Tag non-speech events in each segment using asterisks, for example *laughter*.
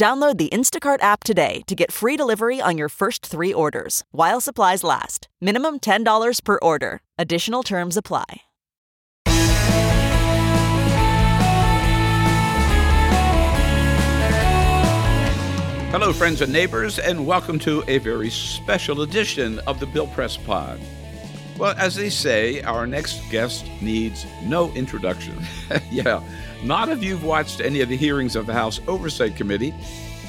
Download the Instacart app today to get free delivery on your first three orders while supplies last. Minimum $10 per order. Additional terms apply. Hello, friends and neighbors, and welcome to a very special edition of the Bill Press Pod. Well, as they say, our next guest needs no introduction. *laughs* yeah, not if you've watched any of the hearings of the House Oversight Committee,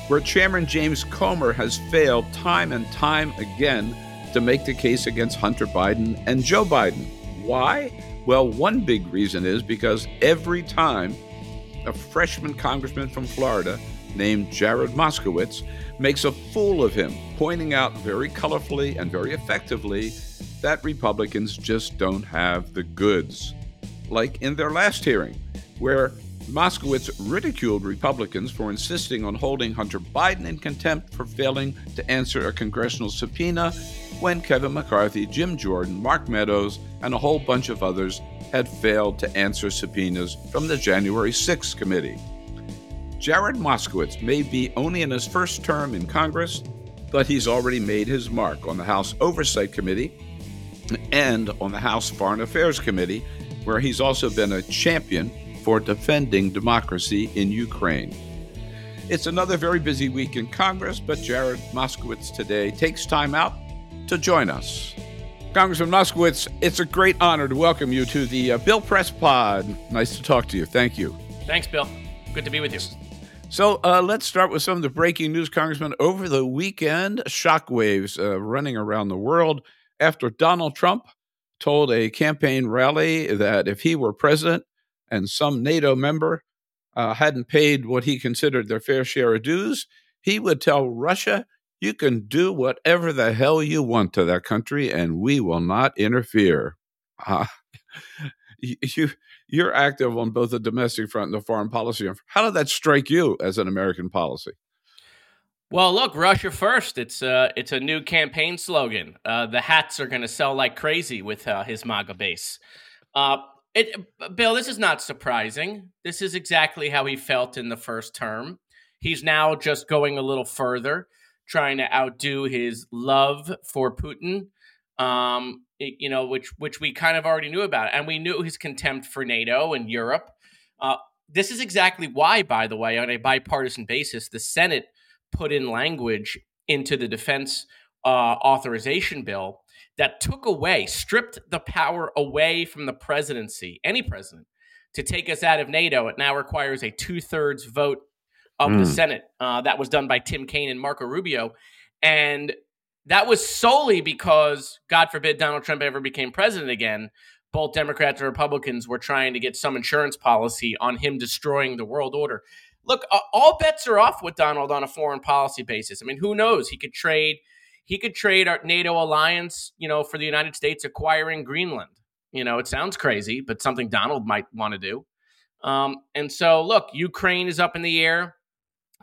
where Chairman James Comer has failed time and time again to make the case against Hunter Biden and Joe Biden. Why? Well, one big reason is because every time a freshman congressman from Florida named Jared Moskowitz makes a fool of him, pointing out very colorfully and very effectively that Republicans just don't have the goods. Like in their last hearing, where Moskowitz ridiculed Republicans for insisting on holding Hunter Biden in contempt for failing to answer a congressional subpoena when Kevin McCarthy, Jim Jordan, Mark Meadows, and a whole bunch of others had failed to answer subpoenas from the January 6th committee. Jared Moskowitz may be only in his first term in Congress, but he's already made his mark on the House Oversight Committee and on the House Foreign Affairs Committee, where he's also been a champion for defending democracy in Ukraine. It's another very busy week in Congress, but Jared Moskowitz today takes time out to join us. Congressman Moskowitz, it's a great honor to welcome you to the uh, Bill Press Pod. Nice to talk to you. Thank you. Thanks, Bill. Good to be with you. So uh, let's start with some of the breaking news, Congressman. Over the weekend, shockwaves uh, running around the world after Donald Trump told a campaign rally that if he were president and some NATO member uh, hadn't paid what he considered their fair share of dues, he would tell Russia, you can do whatever the hell you want to that country and we will not interfere. *laughs* Uh, you, you're active on both the domestic front and the foreign policy. How did that strike you as an American policy? Well, look, Russia first. It's uh, it's a new campaign slogan. Uh, the hats are going to sell like crazy with uh, his MAGA base. It, Bill, this is not surprising. This is exactly how he felt in the first term. He's now just going a little further, trying to outdo his love for Putin. Um, it, you know, which which we kind of already knew about, and we knew his contempt for NATO and Europe. Uh, this is exactly why, by the way, on a bipartisan basis, the Senate put in language into the defense uh, authorization bill that took away, stripped the power away from the presidency, any president, to take us out of NATO. It now requires a two thirds vote of mm. the hmm. Senate. Uh, that was done by Tim Kaine and Marco Rubio. And that was solely because, God forbid, Donald Trump ever became president again. Both Democrats and Republicans were trying to get some insurance policy on him destroying the world order look, uh, all bets are off with Donald on a foreign policy basis. I mean, who knows? He could trade he could trade our NATO alliance, you know, for the United States acquiring Greenland. You know, it sounds crazy, but something Donald might want to do. Um, and so, look, Ukraine is up in the air.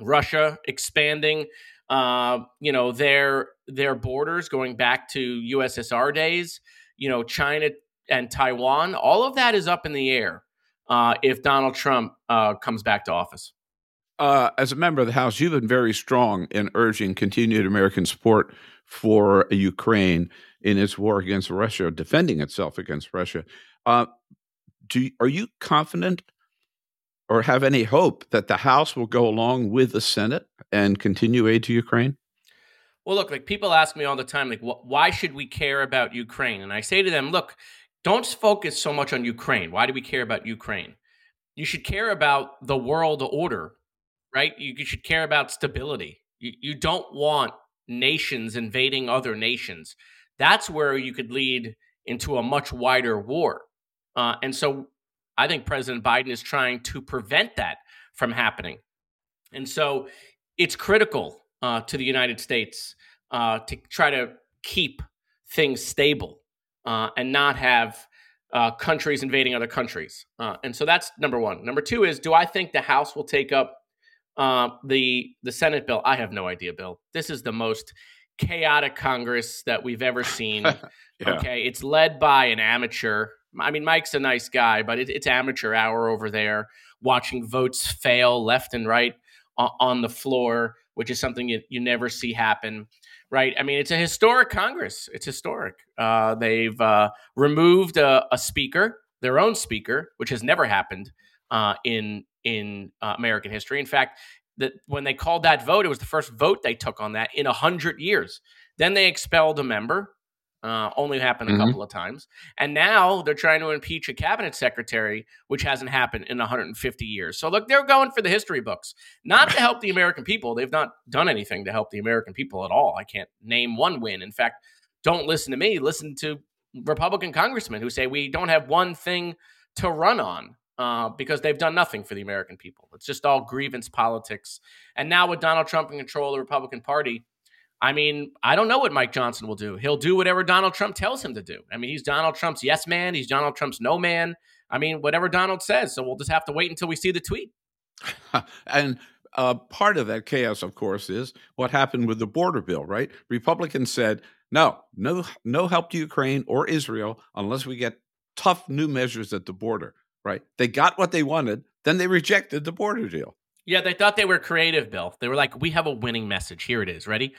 Russia expanding, uh, you know, their their borders going back to USSR days. You know, China and Taiwan. All of that is up in the air uh, if Donald Trump uh, comes back to office uh, as a member of the House, you've been very strong in urging continued American support for Ukraine in its war against Russia, defending itself against Russia. Uh, do are you confident or have any hope that the House will go along with the Senate and continue aid to Ukraine? Well, look, like people ask me all the time, like, wh- why should we care about Ukraine? And I say to them, look, don't focus so much on Ukraine. Why do we care about Ukraine? You should care about the world order right? You, you should care about stability. You, you don't want nations invading other nations. That's where you could lead into a much wider war. Uh, and so I think President Biden is trying to prevent that from happening. And so it's critical uh, to the United States uh, to try to keep things stable uh, and not have uh, countries invading other countries. Uh, and so that's number one. Number two is, do I think the House will take up uh, the the Senate bill? I have no idea, Bill. This is the most chaotic Congress that we've ever *laughs* seen. yeah. Okay, it's led by an amateur. I mean, Mike's a nice guy, but it, it's amateur hour over there, watching votes fail left and right on the floor, which is something you, you never see happen right? I mean, it's a historic Congress. It's historic. Uh, they've uh, removed a, a, speaker, their own speaker, which has never happened uh, in in uh, American history. In fact, that when they called that vote, it was the first vote they took on that in a hundred years. Then they expelled a member. Uh, only happened a mm-hmm. couple of times. And now they're trying to impeach a cabinet secretary, which hasn't happened in 150 years. So, look, they're going for the history books, not to help the American people. They've not done anything to help the American people at all. I can't name one win. In fact, don't listen to me. Listen to Republican congressmen who say we don't have one thing to run on. Uh, because they've done nothing for the American people. It's just all grievance politics. And now, with Donald Trump in control of the Republican Party, I mean, I don't know what Mike Johnson will do. He'll do whatever Donald Trump tells him to do. I mean, he's Donald Trump's yes man. He's Donald Trump's no man. I mean, whatever Donald says. So we'll just have to wait until we see the tweet. *laughs* and uh, part of that chaos, of course, is what happened with the border bill, right? Republicans said, no, no, no help to Ukraine or Israel unless we get tough new measures at the border, right? They got what they wanted, then they rejected the border deal. Yeah, they thought they were creative, Bill. They were like, we have a winning message. Here it is. Ready?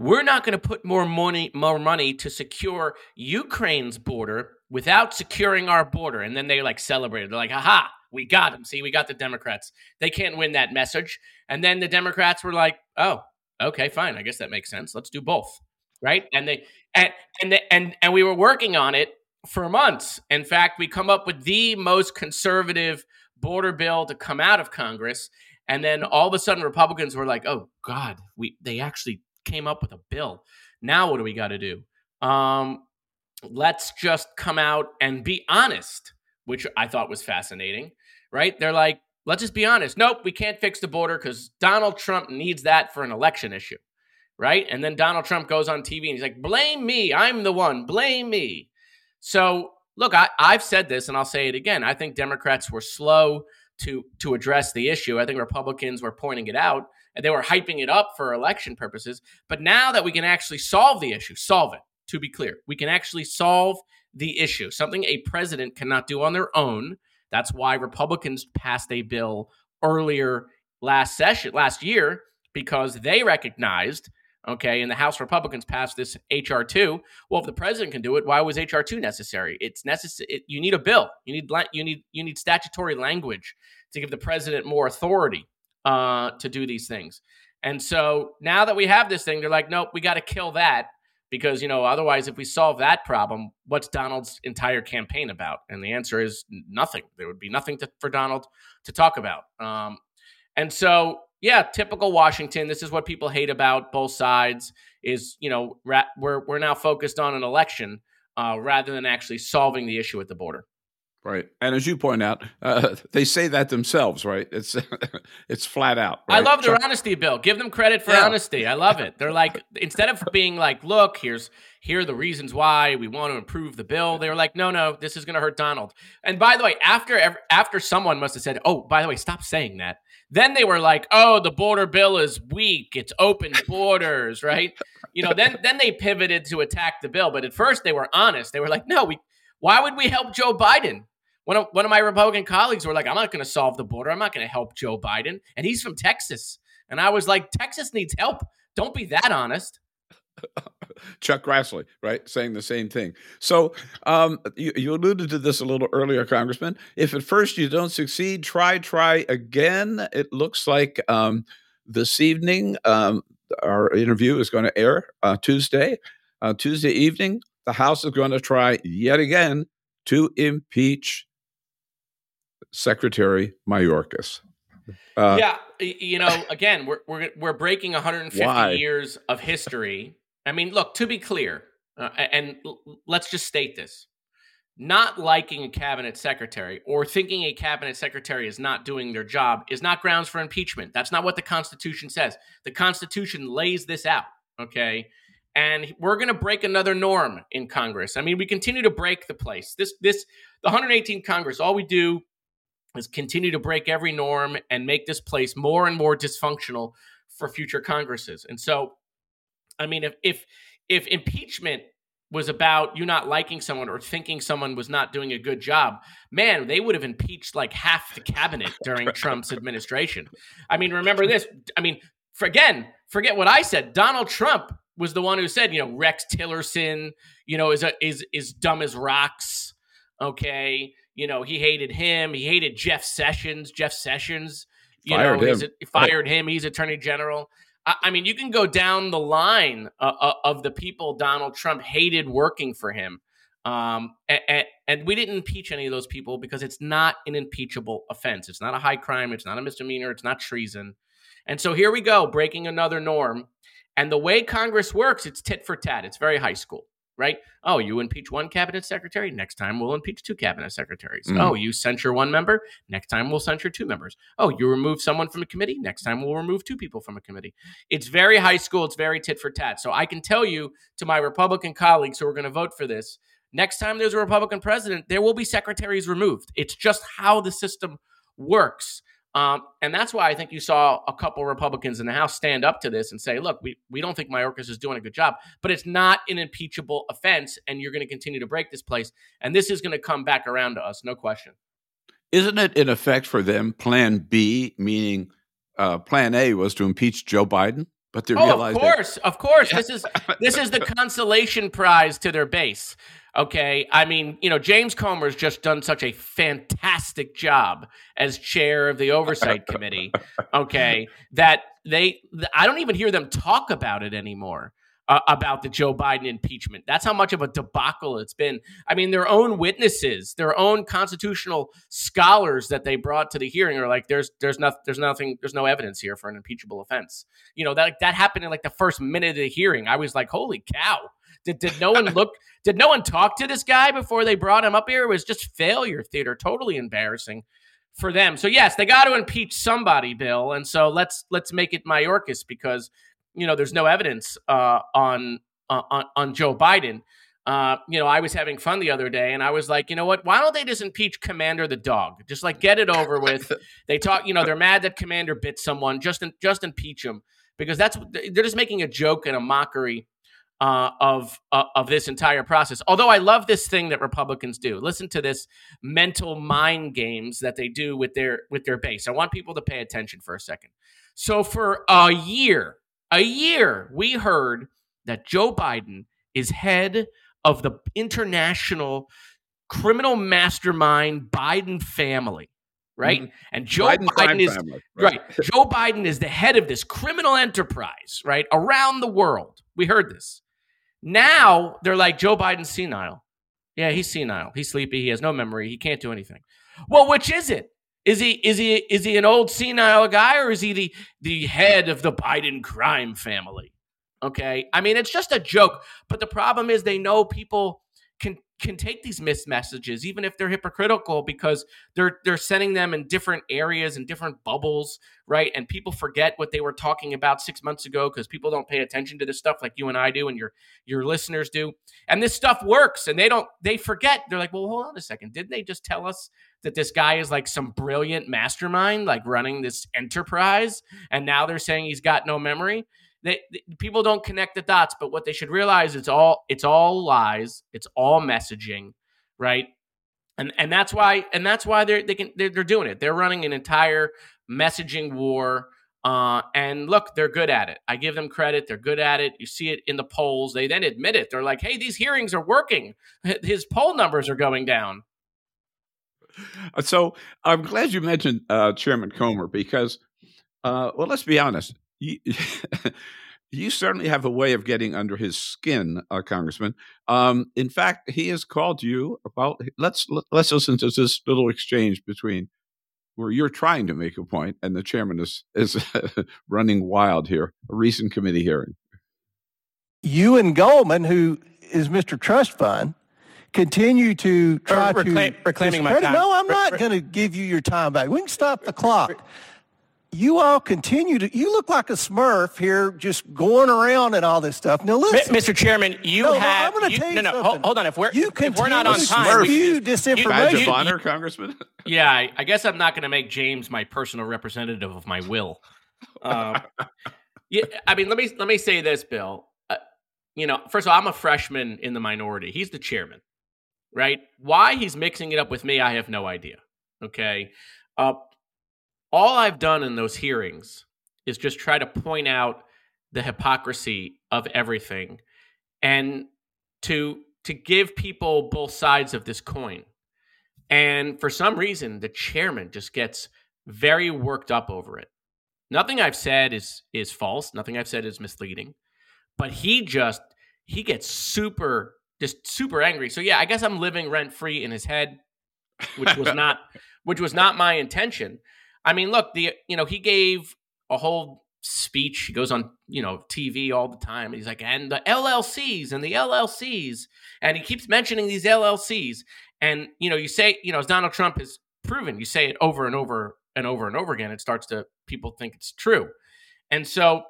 we're not going to put more money more money to secure Ukraine's border without securing our border. And then they like celebrated. They're like, aha, we got them. See, we got the Democrats. They can't win that message. And then the Democrats were like, oh, okay, fine. I guess that makes sense. Let's do both. Right. And they and and and and we were working on it for months. In fact, we come up with the most conservative border bill to come out of Congress. And then all of a sudden Republicans were like, oh God, we they actually came up with a bill. Now what do we got to do? Um, let's just come out and be honest, which I thought was fascinating. Right? They're like, let's just be honest. Nope, we can't fix the border because Donald Trump needs that for an election issue. Right? And then Donald Trump goes on TV and he's like, blame me. I'm the one. Blame me. So look, I, I've said this and I'll say it again. I think Democrats were slow to to address the issue. I think Republicans were pointing it out and they were hyping it up for election purposes. But now that we can actually solve the issue, solve it, to be clear, we can actually solve the issue, something a president cannot do on their own. That's why Republicans passed a bill earlier last session, last year, because they recognized, okay, and the House Republicans passed this HR two. Well, if the president can do it, why was HR two necessary? It's necessary. It, you need a bill. You need you need you need statutory language to give the president more authority uh, to do these things. And so now that we have this thing, they're like, nope, we got to kill that because you know otherwise, if we solve that problem, what's Donald's entire campaign about? And the answer is nothing. There would be nothing to, for Donald to talk about. Um, and so, yeah, typical Washington. This is what people hate about both sides. Is you know ra- we're we're now focused on an election uh, rather than actually solving the issue at the border. Right, and as you point out, uh, *laughs* they say that themselves, right? It's *laughs* it's flat out. Right? I love their honesty, Bill. Give them credit for yeah. honesty. I love it. They're like instead of being like, "Look, here's here are the reasons why we want to improve the bill," they were like, "No, no, this is going to hurt Donald." And by the way, after after someone must have said, "Oh, by the way, stop saying that," then they were like, "Oh, the border bill is weak. It's open *laughs* borders, right?" You know, then then they pivoted to attack the bill, but at first they were honest. They were like, "No, we." Why would we help Joe Biden? One of, one of my Republican colleagues were like, I'm not going to solve the border. I'm not going to help Joe Biden. And he's from Texas. And I was like, Texas needs help. Don't be that honest. *laughs* Chuck Grassley, right, saying the same thing. So um, you, you, alluded to this a little earlier, Congressman. If at first you don't succeed, try, try again. It looks like um, this evening um, our interview is going to air uh, Tuesday. Uh, Tuesday evening, the House is going to try yet again to impeach Secretary Mayorkas. Uh, yeah, you know, again, we're we're we're breaking 150 why? years of history. I mean, look, to be clear, uh, and let's just state this: not liking a cabinet secretary or thinking a cabinet secretary is not doing their job is not grounds for impeachment. That's not what the Constitution says. The Constitution lays this out, okay? And we're going to break another norm in Congress. I mean, we continue to break the place. This this the 118th Congress, all we do is continue to break every norm and make this place more and more dysfunctional for future Congresses. And so, I mean, if if if impeachment was about you not liking someone or thinking someone was not doing a good job, man, they would have impeached like half the cabinet *laughs* during Trump's administration. I mean, remember this. I mean, for, again, forget what I said. Donald Trump was the one who said, you know, Rex Tillerson, you know, is a, is is dumb as rocks. Okay, you know, he hated him. He hated Jeff Sessions. Jeff Sessions, you fired know, him. A, fired him. He's Attorney General. I mean, you can go down the line uh, uh, of the people Donald Trump hated working for him. Um, and, and, we didn't impeach any of those people because it's not an impeachable offense. It's not a high crime. It's not a misdemeanor. It's not treason. And so here we go, breaking another norm. And the way Congress works, it's tit for tat. It's very high school right? Oh, you impeach one cabinet secretary. Next time we'll impeach two cabinet secretaries. Mm. Oh, you censure one member. Next time we'll censure two members. Oh, you remove someone from a committee. Next time we'll remove two people from a committee. It's very high school. It's very tit for tat. So I can tell you to my Republican colleagues who are going to vote for this next time there's a Republican president, there will be secretaries removed. It's just how the system works. Um, and that's why I think you saw a couple Republicans in the House stand up to this and say, look, we, we don't think Mayorkas is doing a good job, but it's not an impeachable offense, and you're going to continue to break this place. And this is going to come back around to us, no question. Isn't it, in effect, for them, plan B, meaning uh, plan A was to impeach Joe Biden? But they oh, of course, of course. This is this is the consolation prize to their base. Okay. I mean, you know, James Comer's just done such a fantastic job as chair of the oversight committee. Okay. That they, I don't even hear them talk about it anymore. Uh, about the Joe Biden impeachment. That's how much of a debacle it's been. I mean, their own witnesses, their own constitutional scholars that they brought to the hearing are like, "There's, there's nothing, there's nothing, there's no evidence here for an impeachable offense." You know that that happened in like the first minute of the hearing. I was like, "Holy cow!" Did, did no one look? *laughs* did no one talk to this guy before they brought him up here? It was just failure theater, totally embarrassing for them. So yes, they got to impeach somebody, Bill. And so let's let's make it Mayorkas because you know there's no evidence uh, on, uh, on on Joe Biden. Uh, you know, I was having fun the other day, and I was like, you know what? Why don't they just impeach Commander the dog? Just like get it over with. *laughs* they talk, you know, they're mad that Commander bit someone. Just in, just impeach him because that's they're just making a joke and a mockery uh, of uh, of this entire process. Although I love this thing that Republicans do. Listen to this mental mind games that they do with their with their base. I want people to pay attention for a second. So for a year, a year, we heard that Joe Biden is head of the international criminal mastermind Biden family right? Mm-hmm. And Joe Biden, Biden is family, right. right. *laughs* Joe Biden is the head of this criminal enterprise, right? Around the world. We heard this. Now they're like Joe Biden's senile. Yeah, he's senile. He's sleepy. He has no memory. He can't do anything. Well, which is it? Is he is he is he an old senile guy or is he the the head of the Biden crime family? Okay. I mean, it's just a joke, but the problem is they know people can can take these missed messages, even if they're hypocritical, because they're they're sending them in different areas and different bubbles, right? And people forget what they were talking about six months ago because people don't pay attention to this stuff like you and I do, and your your listeners do. And this stuff works, and they don't they forget. They're like, well, hold on a second, didn't they just tell us that this guy is like some brilliant mastermind, like running this enterprise, and now they're saying he's got no memory? They, they, people don't connect the dots but what they should realize it's all it's all lies. It's all messaging right? And and that's why and that's why they're they can they're, they're doing it. They're running an entire messaging war uh, and look they're good at it. I give them credit. They're good at it. You see it in the polls. They then admit it. They're like hey these hearings are working. *laughs* His poll numbers are going down. So i'm glad you mentioned uh, chairman comer because uh, well let's be honest you, *laughs* you certainly have a way of getting under his skin, uh, Congressman. Um, in fact, he has called you about. Let's let's listen to this little exchange between where you're trying to make a point and the chairman is is *laughs* running wild here. A recent committee hearing. You and Goldman, who is Mr. Trust Fund, continue to try reclaim, to reclaiming my time. No, I'm not going to give you your time back. We can stop the clock. You all continue to. You look like a Smurf here, just going around and all this stuff. Now listen, Mr. Chairman, you no, have. No, I'm you, tell you no, no, hold, hold on. If we're you if we're not on continue time, spew we, disinformation. Badge of you- honor, Congressman. *laughs* Yeah, I, I guess I'm not going to make James my personal representative of my will. Um, *laughs* yeah, I mean, let me let me say this, Bill. Uh, you know, first of all, I'm a freshman in the minority. He's the chairman, right? Why he's mixing it up with me, I have no idea. Okay, uh, all I've done in those hearings is just try to point out the hypocrisy of everything, and to to give people both sides of this coin. And for some reason, the chairman just gets very worked up over it. Nothing I've said is is false. Nothing I've said is misleading. But he just he gets super just super angry. So yeah, I guess I'm living rent free in his head, which was not *laughs* which was not my intention. I mean, look, the you know, he gave a whole speech. He goes on, you know, TV all the time. He's like, and the LLCs and the LLCs. And he keeps mentioning these LLCs. And, you know, you say, you know, as Donald Trump has proven, you say it over and over and over and over again, it starts to people think it's true. And so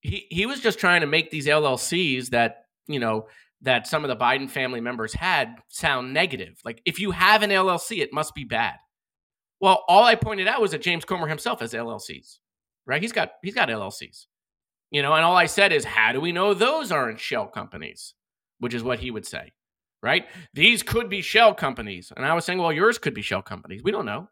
he he was just trying to make these LLCs that, you know, that some of the Biden family members had sound negative. Like if you have an LLC, it must be bad. Well, all I pointed out was that James Comer himself has LLCs, right? He's got he's got LLCs, you know. And all I said is, how do we know those aren't shell companies? Which is what he would say, right? These could be shell companies, and I was saying, well, yours could be shell companies. We don't know.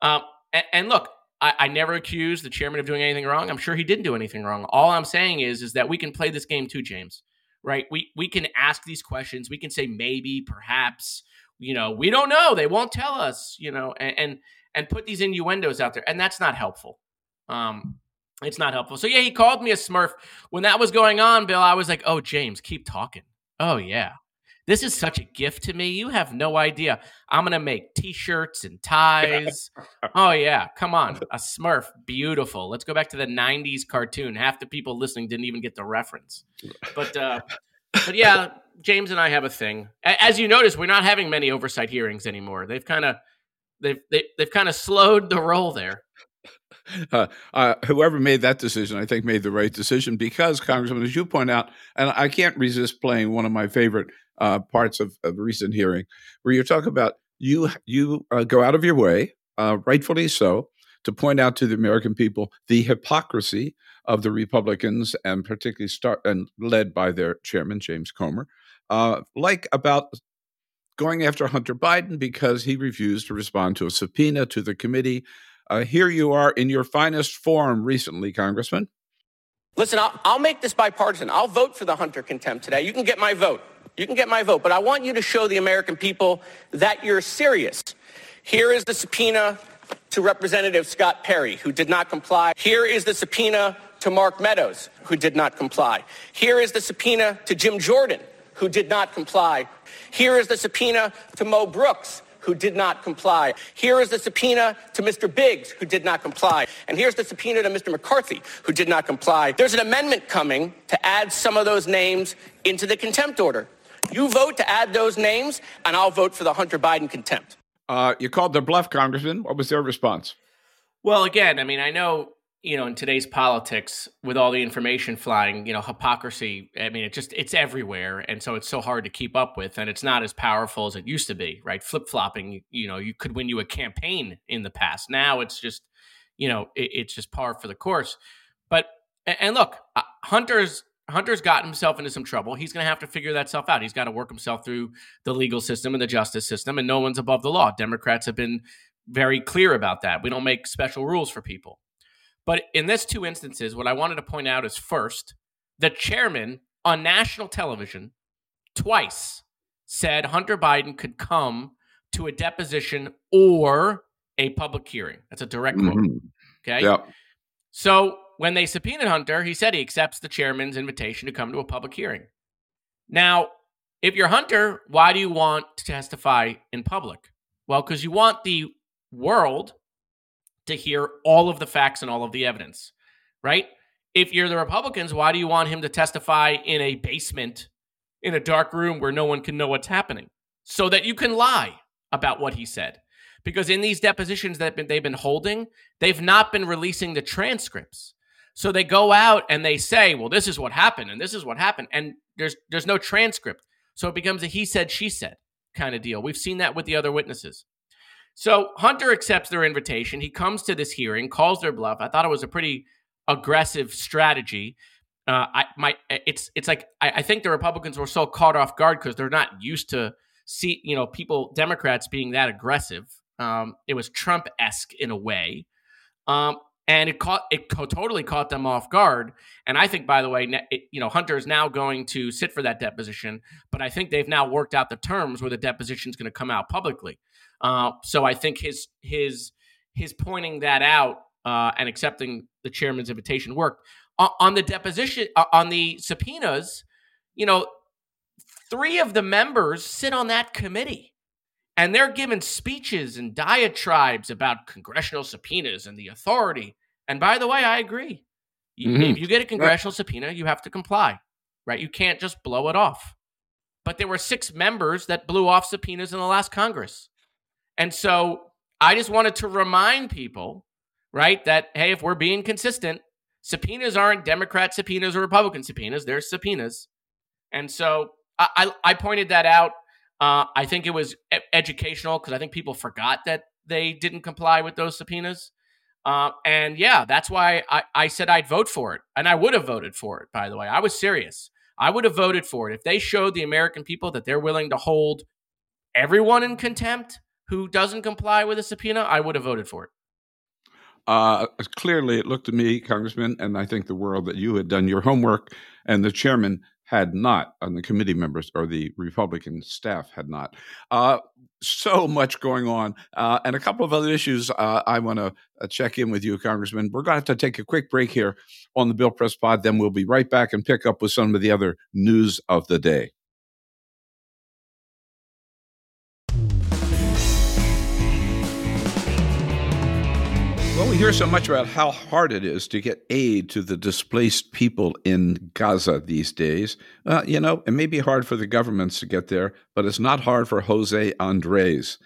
Um, and, and look, I, I never accused the chairman of doing anything wrong. I'm sure he didn't do anything wrong. All I'm saying is, is that we can play this game too, James. Right? We we can ask these questions. We can say maybe, perhaps. You know, we don't know. They won't tell us. You know, and and, and put these innuendos out there, and that's not helpful. Um, it's not helpful. So yeah, he called me a Smurf when that was going on, Bill. I was like, oh, James, keep talking. Oh yeah, this is such a gift to me. You have no idea. I'm gonna make T-shirts and ties. *laughs* oh yeah, come on, a Smurf, beautiful. Let's go back to the '90s cartoon. Half the people listening didn't even get the reference, but uh, but yeah, James and I have a thing. As you notice, we're not having many oversight hearings anymore. They've kind of they've they, they've kind of slowed the roll there. *laughs* Uh, uh, whoever made that decision, I think, made the right decision because, Congressman, as you point out, and I can't resist playing one of my favorite uh, parts of, of recent hearing, where you talk about you you uh, go out of your way, uh, rightfully so, to point out to the American people the hypocrisy of the Republicans, and particularly start and led by their chairman James Comer, uh, like about going after Hunter Biden because he refused to respond to a subpoena to the committee. Uh, here you are in your finest form recently, Congressman. Listen, I'll, I'll make this bipartisan. I'll vote for the Hunter contempt today. You can get my vote. You can get my vote. But I want you to show the American people that you're serious. Here is the subpoena to Representative Scott Perry, who did not comply. Here is the subpoena to Mark Meadows, who did not comply. Here is the subpoena to Jim Jordan, who did not comply. Here is the subpoena to Mo Brooks, who did not comply. Here is the subpoena to Mr. Biggs, who did not comply. And here's the subpoena to Mr. McCarthy, who did not comply. There's an amendment coming to add some of those names into the contempt order. You vote to add those names, and I'll vote for the Hunter Biden contempt. Uh, you called their bluff, Congressman. What was their response? Well, again, I mean, I know you know in today's politics with all the information flying, you know, hypocrisy. I mean, it just it's everywhere, and so it's so hard to keep up with, and it's not as powerful as it used to be, right? Flip flopping, you know, you could win you a campaign in the past. Now it's just, you know, it, it's just par for the course. But and look, uh, Hunter's Hunter's gotten himself into some trouble. He's going to have to figure that stuff out. He's got to work himself through the legal system and the justice system, and no one's above the law. Democrats have been very clear about that. We don't make special rules for people. But in this two instances, what I wanted to point out is first, the chairman on national television twice said Hunter Biden could come to a deposition or a public hearing. That's a direct quote. Mhm. Okay. Yep. So when they subpoenaed Hunter, he said he accepts the chairman's invitation to come to a public hearing. Now, if you're Hunter, why do you want to testify in public? Well, because you want the world to hear all of the facts and all of the evidence, right? If you're the Republicans, why do you want him to testify in a basement, in a dark room where no one can know what's happening? so that you can lie about what he said. Because in these depositions that they've been holding, they've not been releasing the transcripts. So they go out and they say, "Well, this is what happened, and this is what happened," and there's there's no transcript. So it becomes a he said she said kind of deal. We've seen that with the other witnesses. So Hunter accepts their invitation. He comes to this hearing, calls their bluff. I thought it was a pretty aggressive strategy. Uh, I my it's it's like I, I think the Republicans were so caught off guard because they're not used to see you know people Democrats being that aggressive. Um, it was Trump esque in a way, um, and it caught it co- totally caught them off guard. And I think, by the way, it, you know Hunter is now going to sit for that deposition, but I think they've now worked out the terms where the deposition is going to come out publicly. Uh, so I think his his his pointing that out uh, and accepting the chairman's invitation worked on the deposition uh, on the subpoenas. You know, three of the members sit on that committee, and they're giving speeches and diatribes about congressional subpoenas and the authority. And by the way, I agree. Mm-hmm. If you get a congressional subpoena, you have to comply, right? You can't just blow it off. But there were six members that blew off subpoenas in the last Congress. And so I just wanted to remind people, right, that hey, if we're being consistent, subpoenas aren't Democrat subpoenas or Republican subpoenas; they're subpoenas. And so I, I, I pointed that out. Uh, I think it was e- educational because I think people forgot that they didn't comply with those subpoenas. Uh, and yeah, that's why I, I said I'd vote for it. And I would have voted for it, by the way. I was serious. I would have voted for it. If they showed the American people that they're willing to hold everyone in contempt, who doesn't comply with a subpoena, I would have voted for it. Uh, clearly, it looked to me, Congressman, and I think the world that you had done your homework, and the chairman had not, and the committee members or the Republican staff had not. Uh, so much going on, uh, and a couple of other issues uh, I want to uh, check in with you, Congressman. We're going to have to take a quick break here on the Bill Press Pod, then we'll be right back and pick up with some of the other news of the day. Hear so much about how hard it is to get aid to the displaced people in Gaza these days. Uh, you know, it may be hard for the governments to get there, but it's not hard for Jose Andres.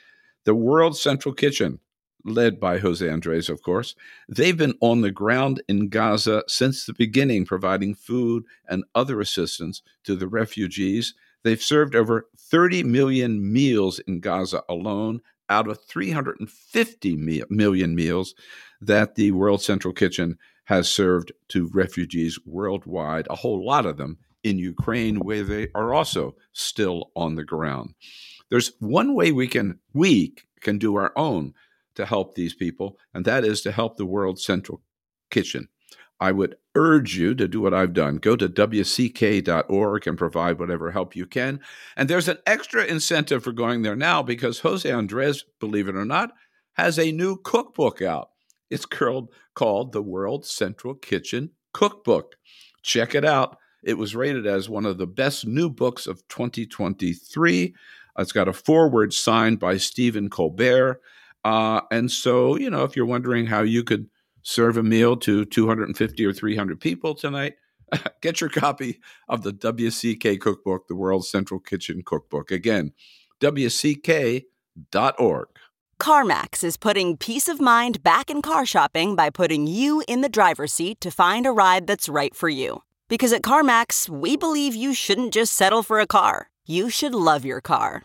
The World Central Kitchen, led by Jose Andres, of course, they've been on the ground in Gaza since the beginning, providing food and other assistance to the refugees. They've served over 30 million meals in Gaza alone out of 350 million meals that the World Central Kitchen has served to refugees worldwide, a whole lot of them in Ukraine, where they are also still on the ground. There's one way we can we can do our own to help these people, and that is to help the World Central Kitchen. I would urge you to do what I've done. Go to wck.org and provide whatever help you can. And there's an extra incentive for going there now because Jose Andres, believe it or not, has a new cookbook out. It's called, called the World Central Kitchen Cookbook. Check it out. It was rated as one of the best new books of 2023. It's got a foreword signed by Stephen Colbert. Uh, and so, you know, if you're wondering how you could serve a meal to 250 or 300 people tonight, *laughs* get your copy of the WCK Cookbook, the World Central Kitchen Cookbook. Again, WCK.org. CarMax is putting peace of mind back in car shopping by putting you in the driver's seat to find a ride that's right for you. Because at CarMax, we believe you shouldn't just settle for a car, you should love your car.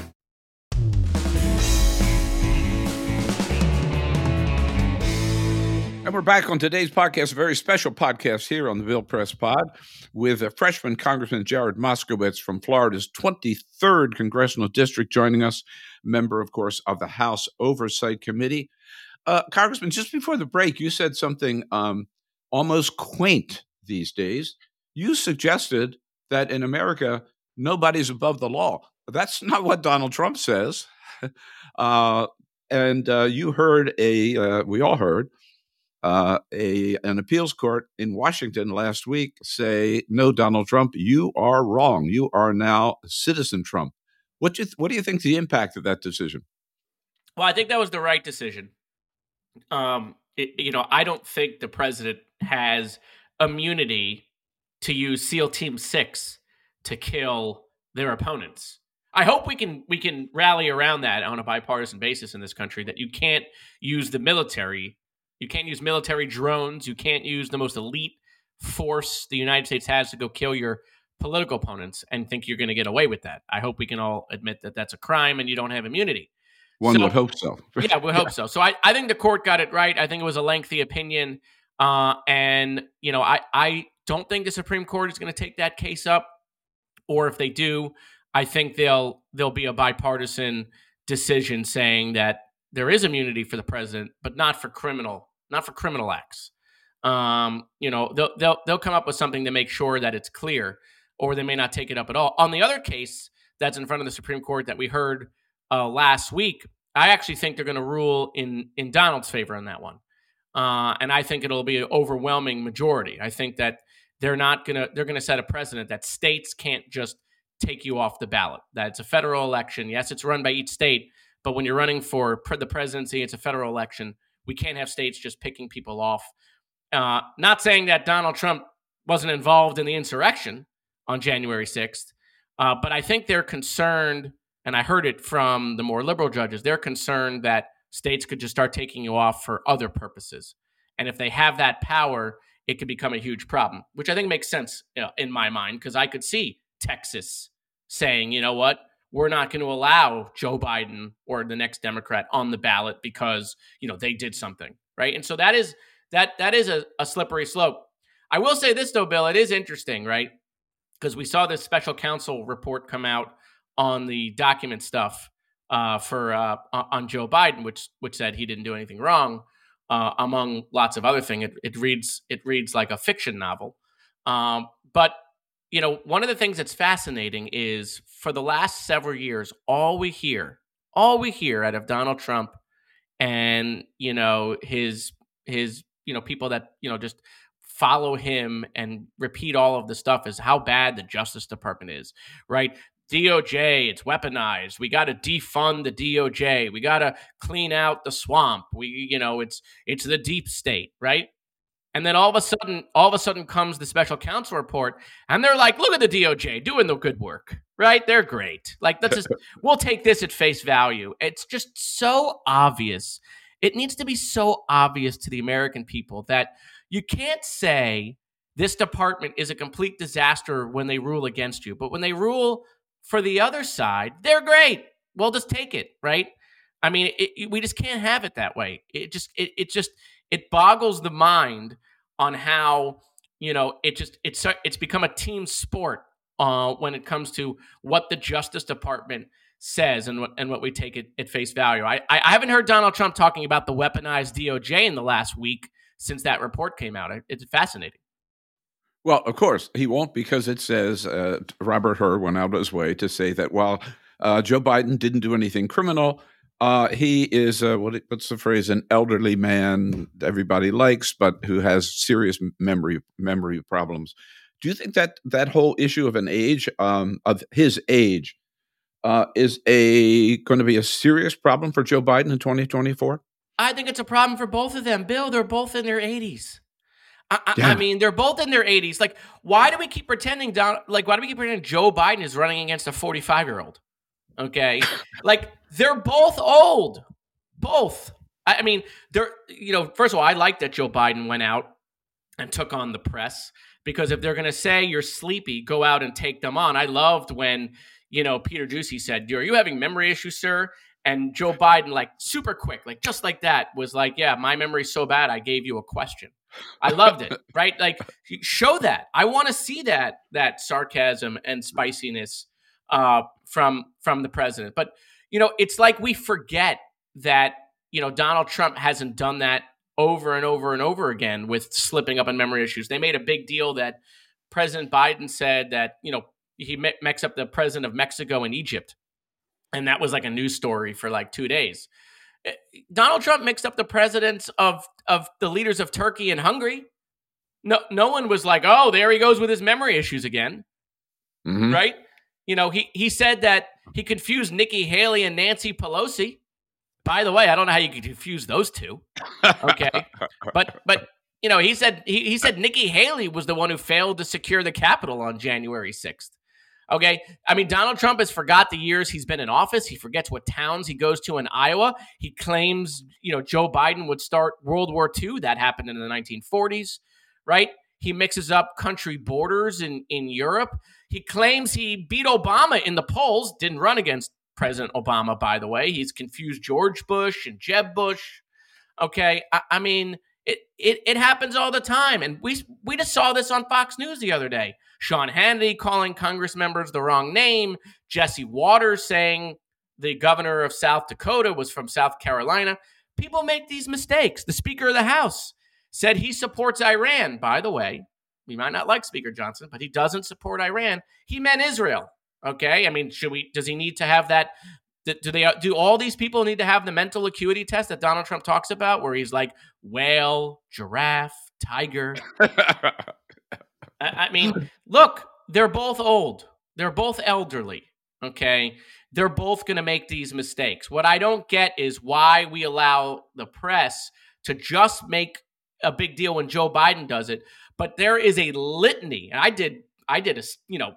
We're back on today's podcast, a very special podcast here on the Bill Press Pod with a freshman Congressman Jared Moskowitz from Florida's 23rd Congressional District joining us, member, of course, of the House Oversight Committee. Uh, Congressman, just before the break, you said something um, almost quaint these days. You suggested that in America, nobody's above the law. That's *laughs* not what Donald Trump says. *laughs* uh, and uh, you heard a, uh, we all heard, uh, a an appeals court in Washington last week say, "No, Donald Trump, you are wrong. You are now citizen Trump." What do you th- what do you think the impact of that decision? Well, I think that was the right decision. Um, it, you know, I don't think the president has immunity to use SEAL Team Six to kill their opponents. I hope we can we can rally around that on a bipartisan basis in this country that you can't use the military you can't use military drones. You can't use the most elite force the United States has to go kill your political opponents and think you're going to get away with that. I hope we can all admit that that's a crime and you don't have immunity. One so, would hope so. *laughs* yeah, we hope so. So I, I think the court got it right. I think it was a lengthy opinion. Uh, and, you know, I, I don't think the Supreme Court is going to take that case up. Or if they do, I think they'll there'll be a bipartisan decision saying that there is immunity for the president, but not for criminal not for criminal acts. Um, you know, they'll, they'll they'll come up with something to make sure that it's clear, or they may not take it up at all. On the other case that's in front of the Supreme Court that we heard uh, last week, I actually think they're going to rule in in Donald's favor on that one, uh, and I think it'll be an overwhelming majority. I think that they're not gonna they're gonna set a precedent that states can't just take you off the ballot. That it's a federal election. Yes, it's run by each state, but when you're running for pre- the presidency, it's a federal election. We can't have states just picking people off. Uh, not saying that Donald Trump wasn't involved in the insurrection on January 6th, uh, but I think they're concerned, and I heard it from the more liberal judges, they're concerned that states could just start taking you off for other purposes. And if they have that power, it could become a huge problem, which I think makes sense you know, in my mind because I could see Texas saying, you know what, we're not going to allow Joe Biden or the next Democrat on the ballot because you know they did something right. And so that is that that is a, a slippery slope. I will say this though, Bill, it is interesting, right? Because we saw this special counsel report come out on the document stuff uh, for uh, on Joe Biden, which which said he didn't do anything wrong, uh, among lots of other things. It, it, reads it reads like a fiction novel, um, but you know, one of the things that's fascinating is for the last several years, all we hear, all we hear out of Donald Trump and, you know, his, his, you know, people that, you know, just follow him and repeat all of the stuff is how bad the Justice Department is, right? DOJ, it's weaponized. We got to defund the DOJ. We got to clean out the swamp. We, you know, it's it's the deep state, right? And then all of a sudden, all of a sudden comes the special counsel report, and they're like, "Look at the DOJ doing the good work, right? They're great. Like, let's just *laughs* we'll take this at face value." It's just so obvious. It needs to be so obvious to the American people that you can't say this department is a complete disaster when they rule against you, but when they rule for the other side, they're great. We'll just take it, right? I mean, it, it, we just can't have it that way. It just, it, it just, it boggles the mind on how you know it just it's it's become a team sport uh, when it comes to what the Justice Department says and what and what we take it at face value. I I haven't heard Donald Trump talking about the weaponized DOJ in the last week since that report came out. It's fascinating. Well, of course he won't because it says uh, Robert Hur went out of his way to say that while uh, Joe Biden didn't do anything criminal, uh, he is uh, what, what's the phrase? An elderly man everybody likes, but who has serious memory memory problems. Do you think that that whole issue of an age, um, of his age, uh, is a going to be a serious problem for Joe Biden in 2024? I think it's a problem for both of them. Bill, they're both in their 80s. I, yeah. I, mean, they're both in their 80s. Like, why do we keep pretending Don? Like, why do we keep pretending Joe Biden is running against a 45 year old? Okay, like they're both old, both. I mean, they're you know, first of all, I like that Joe Biden went out and took on the press because if they're going to say you're sleepy, go out and take them on. I loved when you know Peter Doocy said, "Are you having memory issues, sir?" And Joe Biden, like super quick, like just like that, was like, "Yeah, my memory's so bad, I gave you a question." I loved it, right? Like show that. I want to see that that sarcasm and spiciness uh, from from the president. But you know, it's like we forget that you know Donald Trump hasn't done that over and over and over again with slipping up on memory issues. They made a big deal that President Biden said that you know he mixed up the president of Mexico and Egypt, and that was like a news story for like two days. Eh, Donald Trump mixed up the presidents of of the leaders of Turkey and Hungary. No, no one was like, "Oh, there he goes with his memory issues again," mm-hmm. right? You know, he he said that he confused Nikki Haley and Nancy Pelosi. By the way, I don't know how you could confuse those two. Okay, but but you know, he said he, he said Nikki Haley was the one who failed to secure the Capitol on January sixth. Okay. I mean, Donald Trump has forgot the years he's been in office. He forgets what towns he goes to in Iowa. He claims, you know, Joe Biden would start World War II. That happened in the 1940s, right? He mixes up country borders in, in Europe. He claims he beat Obama in the polls, didn't run against President Obama, by the way. He's confused George Bush and Jeb Bush. Okay. I, I mean, it, it, it happens all the time. And we, we just saw this on Fox News the other day. Sean Hannity calling Congress members the wrong name, Jesse Watters saying the governor of South Dakota was from South Carolina. People make these mistakes. The Speaker of the House said he supports Iran. By the way, we might not like Speaker Johnson, but he doesn't support Iran. He meant Israel. Okay, I mean, should we? Does he need to have that? Do they? Do all these people need to have the mental acuity test that Donald Trump talks about, where he's like whale, giraffe, tiger? I mean, look, they're both old. They're both elderly. Okay. They're both going to make these mistakes. What I don't get is why we allow the press to just make a big deal when Joe Biden does it. But there is a litany. And I did, I did a, you know,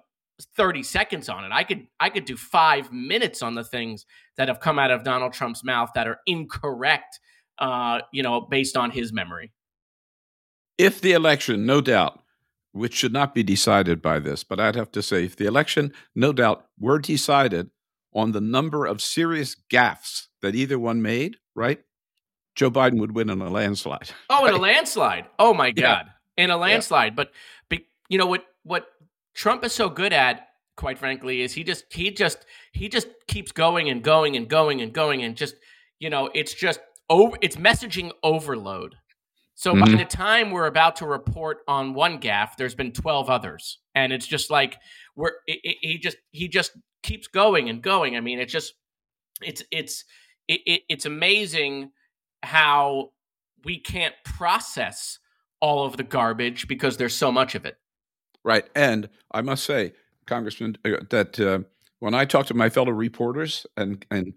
30 seconds on it. I could, I could do five minutes on the things that have come out of Donald Trump's mouth that are incorrect, uh, you know, based on his memory. If the election, no doubt, which should not be decided by this. But I'd have to say, if the election, no doubt, were decided on the number of serious gaffes that either one made, right? Joe Biden would win in a landslide. *laughs* Oh, in a landslide! Oh my God, yeah. in a landslide! Yeah. But, but you know what? What Trump is so good at, quite frankly, is he just he just he just keeps going and going and going and going and just you know it's just over. It's messaging overload. So mm-hmm. by the time we're about to report on one gaff, there's been 12 others. And it's just like we're it, it, he just he just keeps going and going. I mean, it's just it's it's it, it's amazing how we can't process all of the garbage because there's so much of it. Right. And I must say, Congressman, uh, that uh, when I talk to my fellow reporters and and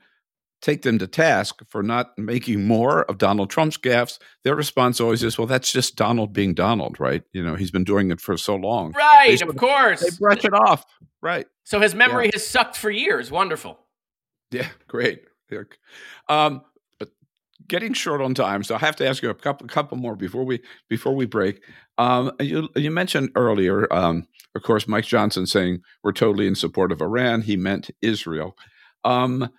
take them to task for not making more of Donald Trump's gaffes, their response always is, "Well, that's just Donald being Donald, right? You know, he's been doing it for so long." Right, of course. They brush it off. Right. So his memory yeah. has sucked for years. Wonderful. Yeah, great. Um, getting short on time, so I have to ask you a couple, couple more before we before we break. Um, you you mentioned earlier, um, of course, Mike Johnson saying we're totally in support of Iran. He meant Israel. Um,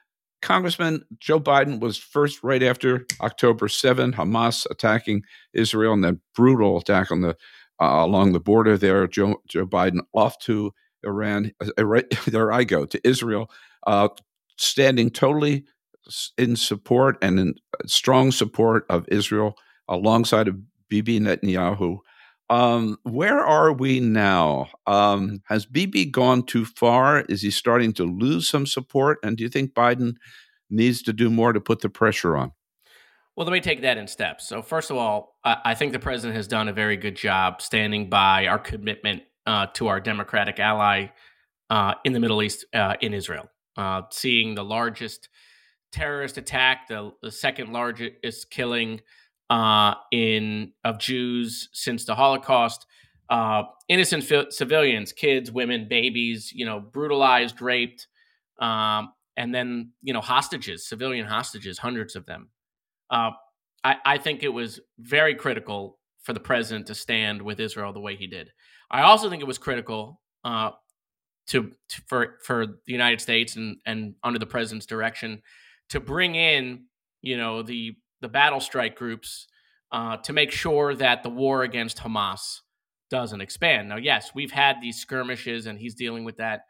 Congressman Joe Biden was first right after October 7, Hamas attacking Israel and that brutal attack on the uh, along the border there. Joe, Joe Biden off to Iran. Uh, *laughs* there I go to Israel, uh, standing totally in support and in uh, strong support of Israel alongside of Bibi Netanyahu. Um, where are we now? Um, has Bibi gone too far? Is he starting to lose some support? And do you think Biden needs to do more to put the pressure on? Well, let me take that in steps. So, first of all, I think the president has done a very good job standing by our commitment uh, to our democratic ally uh, in the Middle East, uh, in Israel. Uh, seeing the largest terrorist attack, the, the second largest killing uh, in of Jews since the Holocaust. Uh, innocent fi- civilians, kids, women, babies, you know, brutalized, raped, um, and then you know hostages, civilian hostages, hundreds of them. Uh, I, I think it was very critical for the president to stand with Israel the way he did. I also think it was critical uh, to, to, for for the United States and and under the president's direction to bring in you know the the battle strike groups uh, to make sure that the war against Hamas doesn't expand. Now, yes, we've had these skirmishes, and he's dealing with that,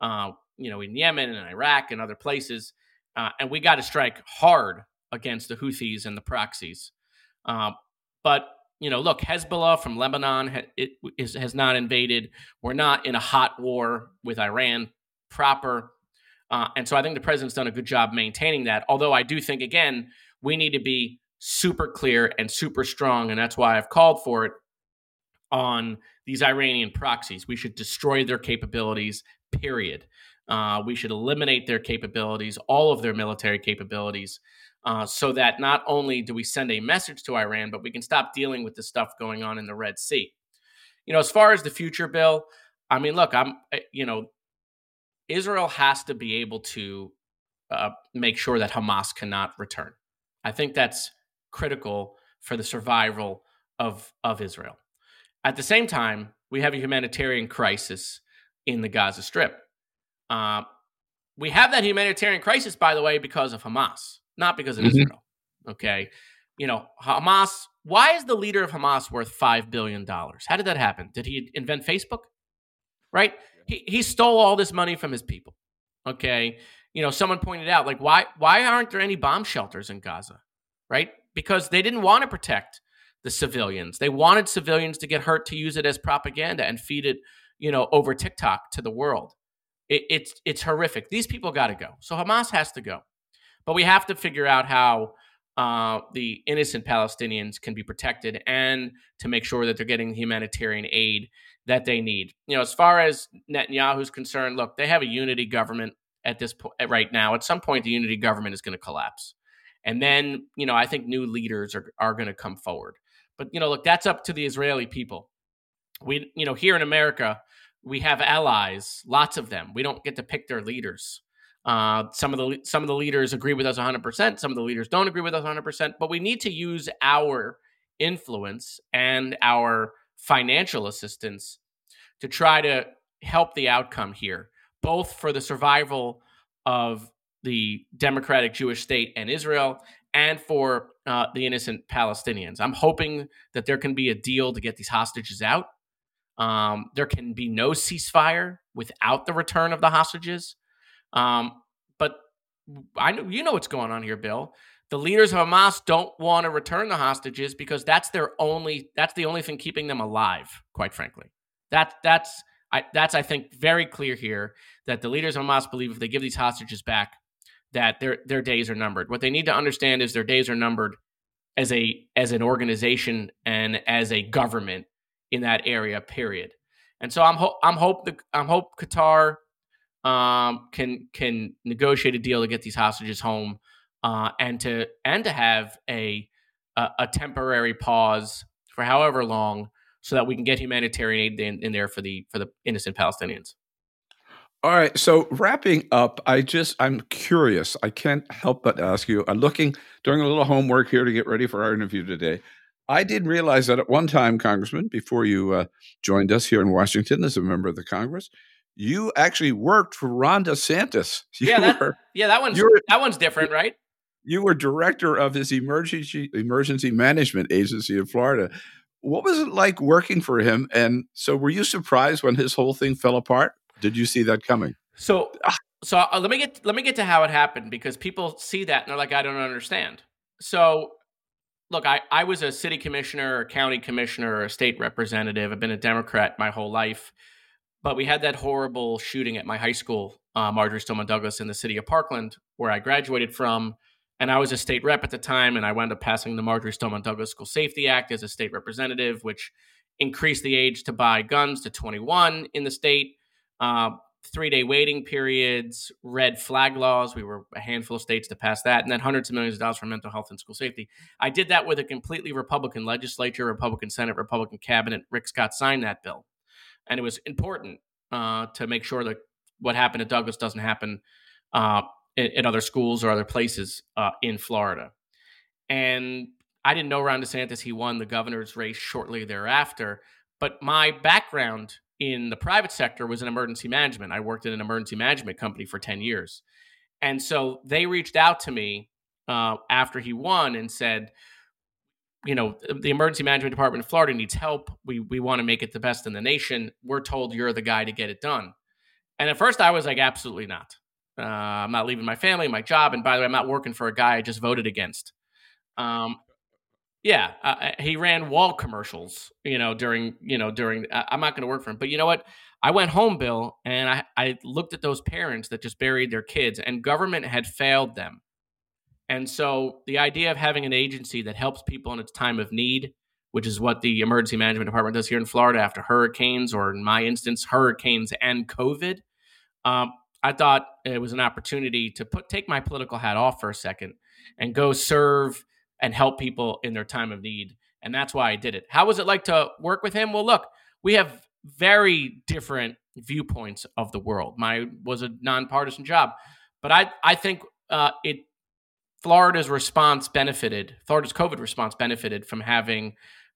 uh, you know, in Yemen and Iraq and other places, uh, and we got to strike hard against the Houthis and the proxies. Uh, but you know, look, Hezbollah from Lebanon it is, has not invaded. We're not in a hot war with Iran proper. Uh, and so I think the president's done a good job maintaining that. Although I do think, again, we need to be super clear and super strong. And that's why I've called for it on these Iranian proxies. We should destroy their capabilities, period. Uh, we should eliminate their capabilities, all of their military capabilities, uh, so that not only do we send a message to Iran, but we can stop dealing with the stuff going on in the Red Sea. You know, as far as the future, Bill, I mean, look, I'm, eh, you know, Israel has to be able to uh, make sure that Hamas cannot return. I think that's critical for the survival of of Israel. At the same time, we have a humanitarian crisis in the Gaza Strip. Uh, we have that humanitarian crisis, by the way, because of Hamas not because of mm-hmm. Israel. Okay. You know, Hamas, why is the leader of Hamas worth $5 billion? How did that happen? Did he invent Facebook? Right? He, he stole all this money from his people. Okay. You know, someone pointed out, like, why why aren't there any bomb shelters in Gaza? Right? Because they didn't want to protect the civilians. They wanted civilians to get hurt to use it as propaganda and feed it, you know, over TikTok to the world. It, it's it's horrific. These people got to go. So Hamas has to go. But we have to figure out how uh, the innocent Palestinians can be protected and to make sure that they're getting humanitarian aid that they need. You know, as far as Netanyahu's concerned, look, they have a unity government at this point right now. At some point, the unity government is going to collapse. And then, you know, I think new leaders are, are going to come forward. But, you know, look, that's up to the Israeli people. We, you know, here in America, we have allies, lots of them. We don't get to pick their leaders. Uh, some of the some of the leaders agree with us 100%. Some of the leaders don't agree with us 100%. But we need to use our influence and our financial assistance to try to help the outcome here, both for the survival of the democratic Jewish state and Israel, and for uh, the innocent Palestinians. I'm hoping that there can be a deal to get these hostages out. Um, there can be no ceasefire without the return of the hostages. Um, but I know you know what's going on here, Bill. The leaders of Hamas don't want to return the hostages because that's their only that's the only thing keeping them alive, quite frankly. That that's I that's I think very clear here that the leaders of Hamas believe if they give these hostages back, that their their days are numbered. What they need to understand is their days are numbered as a as an organization and as a government in that area. Period. And so I'm ho- I'm hope the I'm hope Qatar um, can can negotiate a deal to get these hostages home, uh, and to and to have a, a, a temporary pause for however long, so that we can get humanitarian aid in, in there for the for the innocent Palestinians. All right. So wrapping up, I just I'm curious. I can't help but ask you. I'm looking doing a little homework here to get ready for our interview today. I didn't realize that at one time, Congressman, before you uh, joined us here in Washington as a member of the Congress, you actually worked for Ron DeSantis. *laughs* You yeah, that, were, yeah, that one's that one's different, right? You were director of his emergency emergency management agency in Florida. What was it like working for him? And so, were you surprised when his whole thing fell apart? Did you see that coming? So, so uh, let me get let me get to how it happened because people see that and they're like, I don't understand. So, look, I I was a city commissioner, a county commissioner, a state representative. I've been a Democrat my whole life. But we had that horrible shooting at my high school, uh, Marjory Stoneman Douglas, in the city of Parkland, where I graduated from. And I was a state rep at the time, and I wound up passing the Marjory Stoneman Douglas School Safety Act as a state representative, which increased the age to buy guns to 21 in the state. Uh, three day waiting periods, red flag laws. We were a handful of states to pass that, and then hundreds of millions of dollars for mental health and school safety. I did that with a completely Republican legislature, Republican Senate, Republican cabinet. Rick Scott signed that bill, and it was important uh, to make sure that what happened at Douglas doesn't happen uh, in, in, other schools or other places uh, in Florida. And I didn't know Ron DeSantis. He won the governor's race shortly thereafter. But my background in the private sector was in emergency management. I worked in an emergency management company for 10 years. And so they reached out to me uh, after he won and said, you know, the emergency management department in Florida needs help. We, we want to make it the best in the nation. We're told you're the guy to get it done. And at first I was like, absolutely not. Uh, I'm not leaving my family, my job. And by the way, I'm not working for a guy I just voted against. Um, yeah, uh, he ran wall commercials, you know, during, you know, during, uh, I'm not going to work for him. But you know what? I went home, Bill, and I, I looked at those parents that just buried their kids, and government had failed them. And so the idea of having an agency that helps people in its time of need, which is what the emergency management department does here in Florida after hurricanes, or in my instance, hurricanes and COVID, um, I thought it was an opportunity to put take my political hat off for a second and go serve and help people in their time of need. And that's why I did it. How was it like to work with him? Well, look, we have very different viewpoints of the world. My was a nonpartisan job, but I I think uh, it Florida's response benefited. Florida's COVID response benefited from having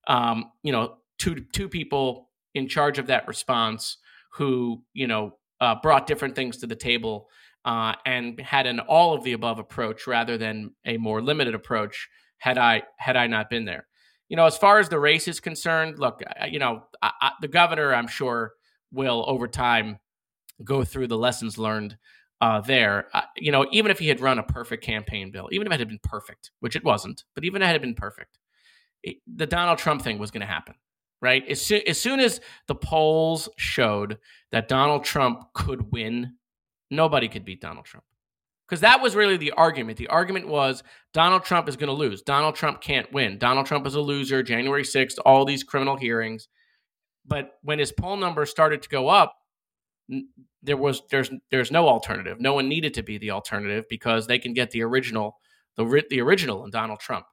um, you know two two people in charge of that response who you know uh, brought different things to the table uh, and had an all of the above approach rather than a more limited approach had I had I not been there. You know, as far as the race is concerned, look, you know, I, I, the governor, I'm sure, will over time go through the lessons learned uh, there. Uh, you know, even if he had run a perfect campaign bill, even if it had been perfect, which it wasn't, but even if it had been perfect, it, the Donald Trump thing was going to happen, right? As, so, as soon as the polls showed that Donald Trump could win, nobody could beat Donald Trump because that was really the argument. The argument was Donald Trump is going to lose. Donald Trump can't win. Donald Trump is a loser. January 6th, all these criminal hearings. But when his poll numbers started to go up, there was there's there's no alternative. No one needed to be the alternative because they can get the original the the original in Donald Trump.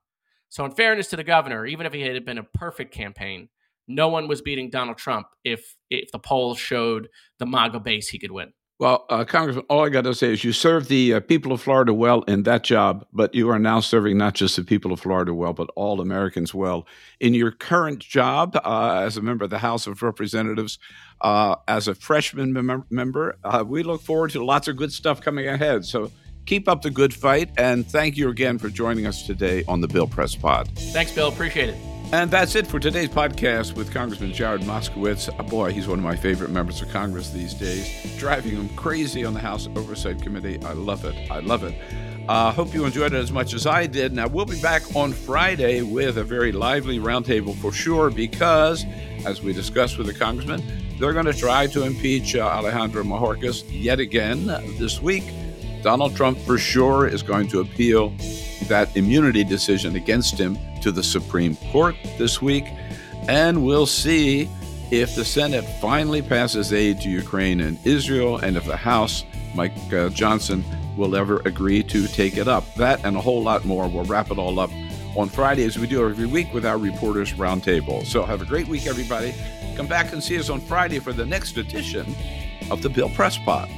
So in fairness to the governor, even if he had been a perfect campaign, no one was beating Donald Trump if if the polls showed the MAGA base he could win. Well, uh, Congressman, all I got to say is you served the uh, people of Florida well in that job, but you are now serving not just the people of Florida well, but all Americans well. In your current job uh, as a member of the House of Representatives, uh, as a freshman mem- member, uh, we look forward to lots of good stuff coming ahead. So keep up the good fight, and thank you again for joining us today on the Bill Press Pod. Thanks, Bill. Appreciate it. And that's it for today's podcast with Congressman Jared Moskowitz. Oh boy, he's one of my favorite members of Congress these days, driving him crazy on the House Oversight Committee. I love it. I love it. I uh, hope you enjoyed it as much as I did. Now, we'll be back on Friday with a very lively roundtable for sure, because, as we discussed with the congressman, they're going to try to impeach uh, Alejandro Mayorkas yet again this week. Donald Trump, for sure, is going to appeal that immunity decision against him to the Supreme Court this week. And we'll see if the Senate finally passes aid to Ukraine and Israel, and if the House, Mike uh, Johnson, will ever agree to take it up. That and a whole lot more. We'll wrap it all up on Friday as we do every week with our Reporters Roundtable. So have a great week, everybody. Come back and see us on Friday for the next edition of the Bill Press Pod.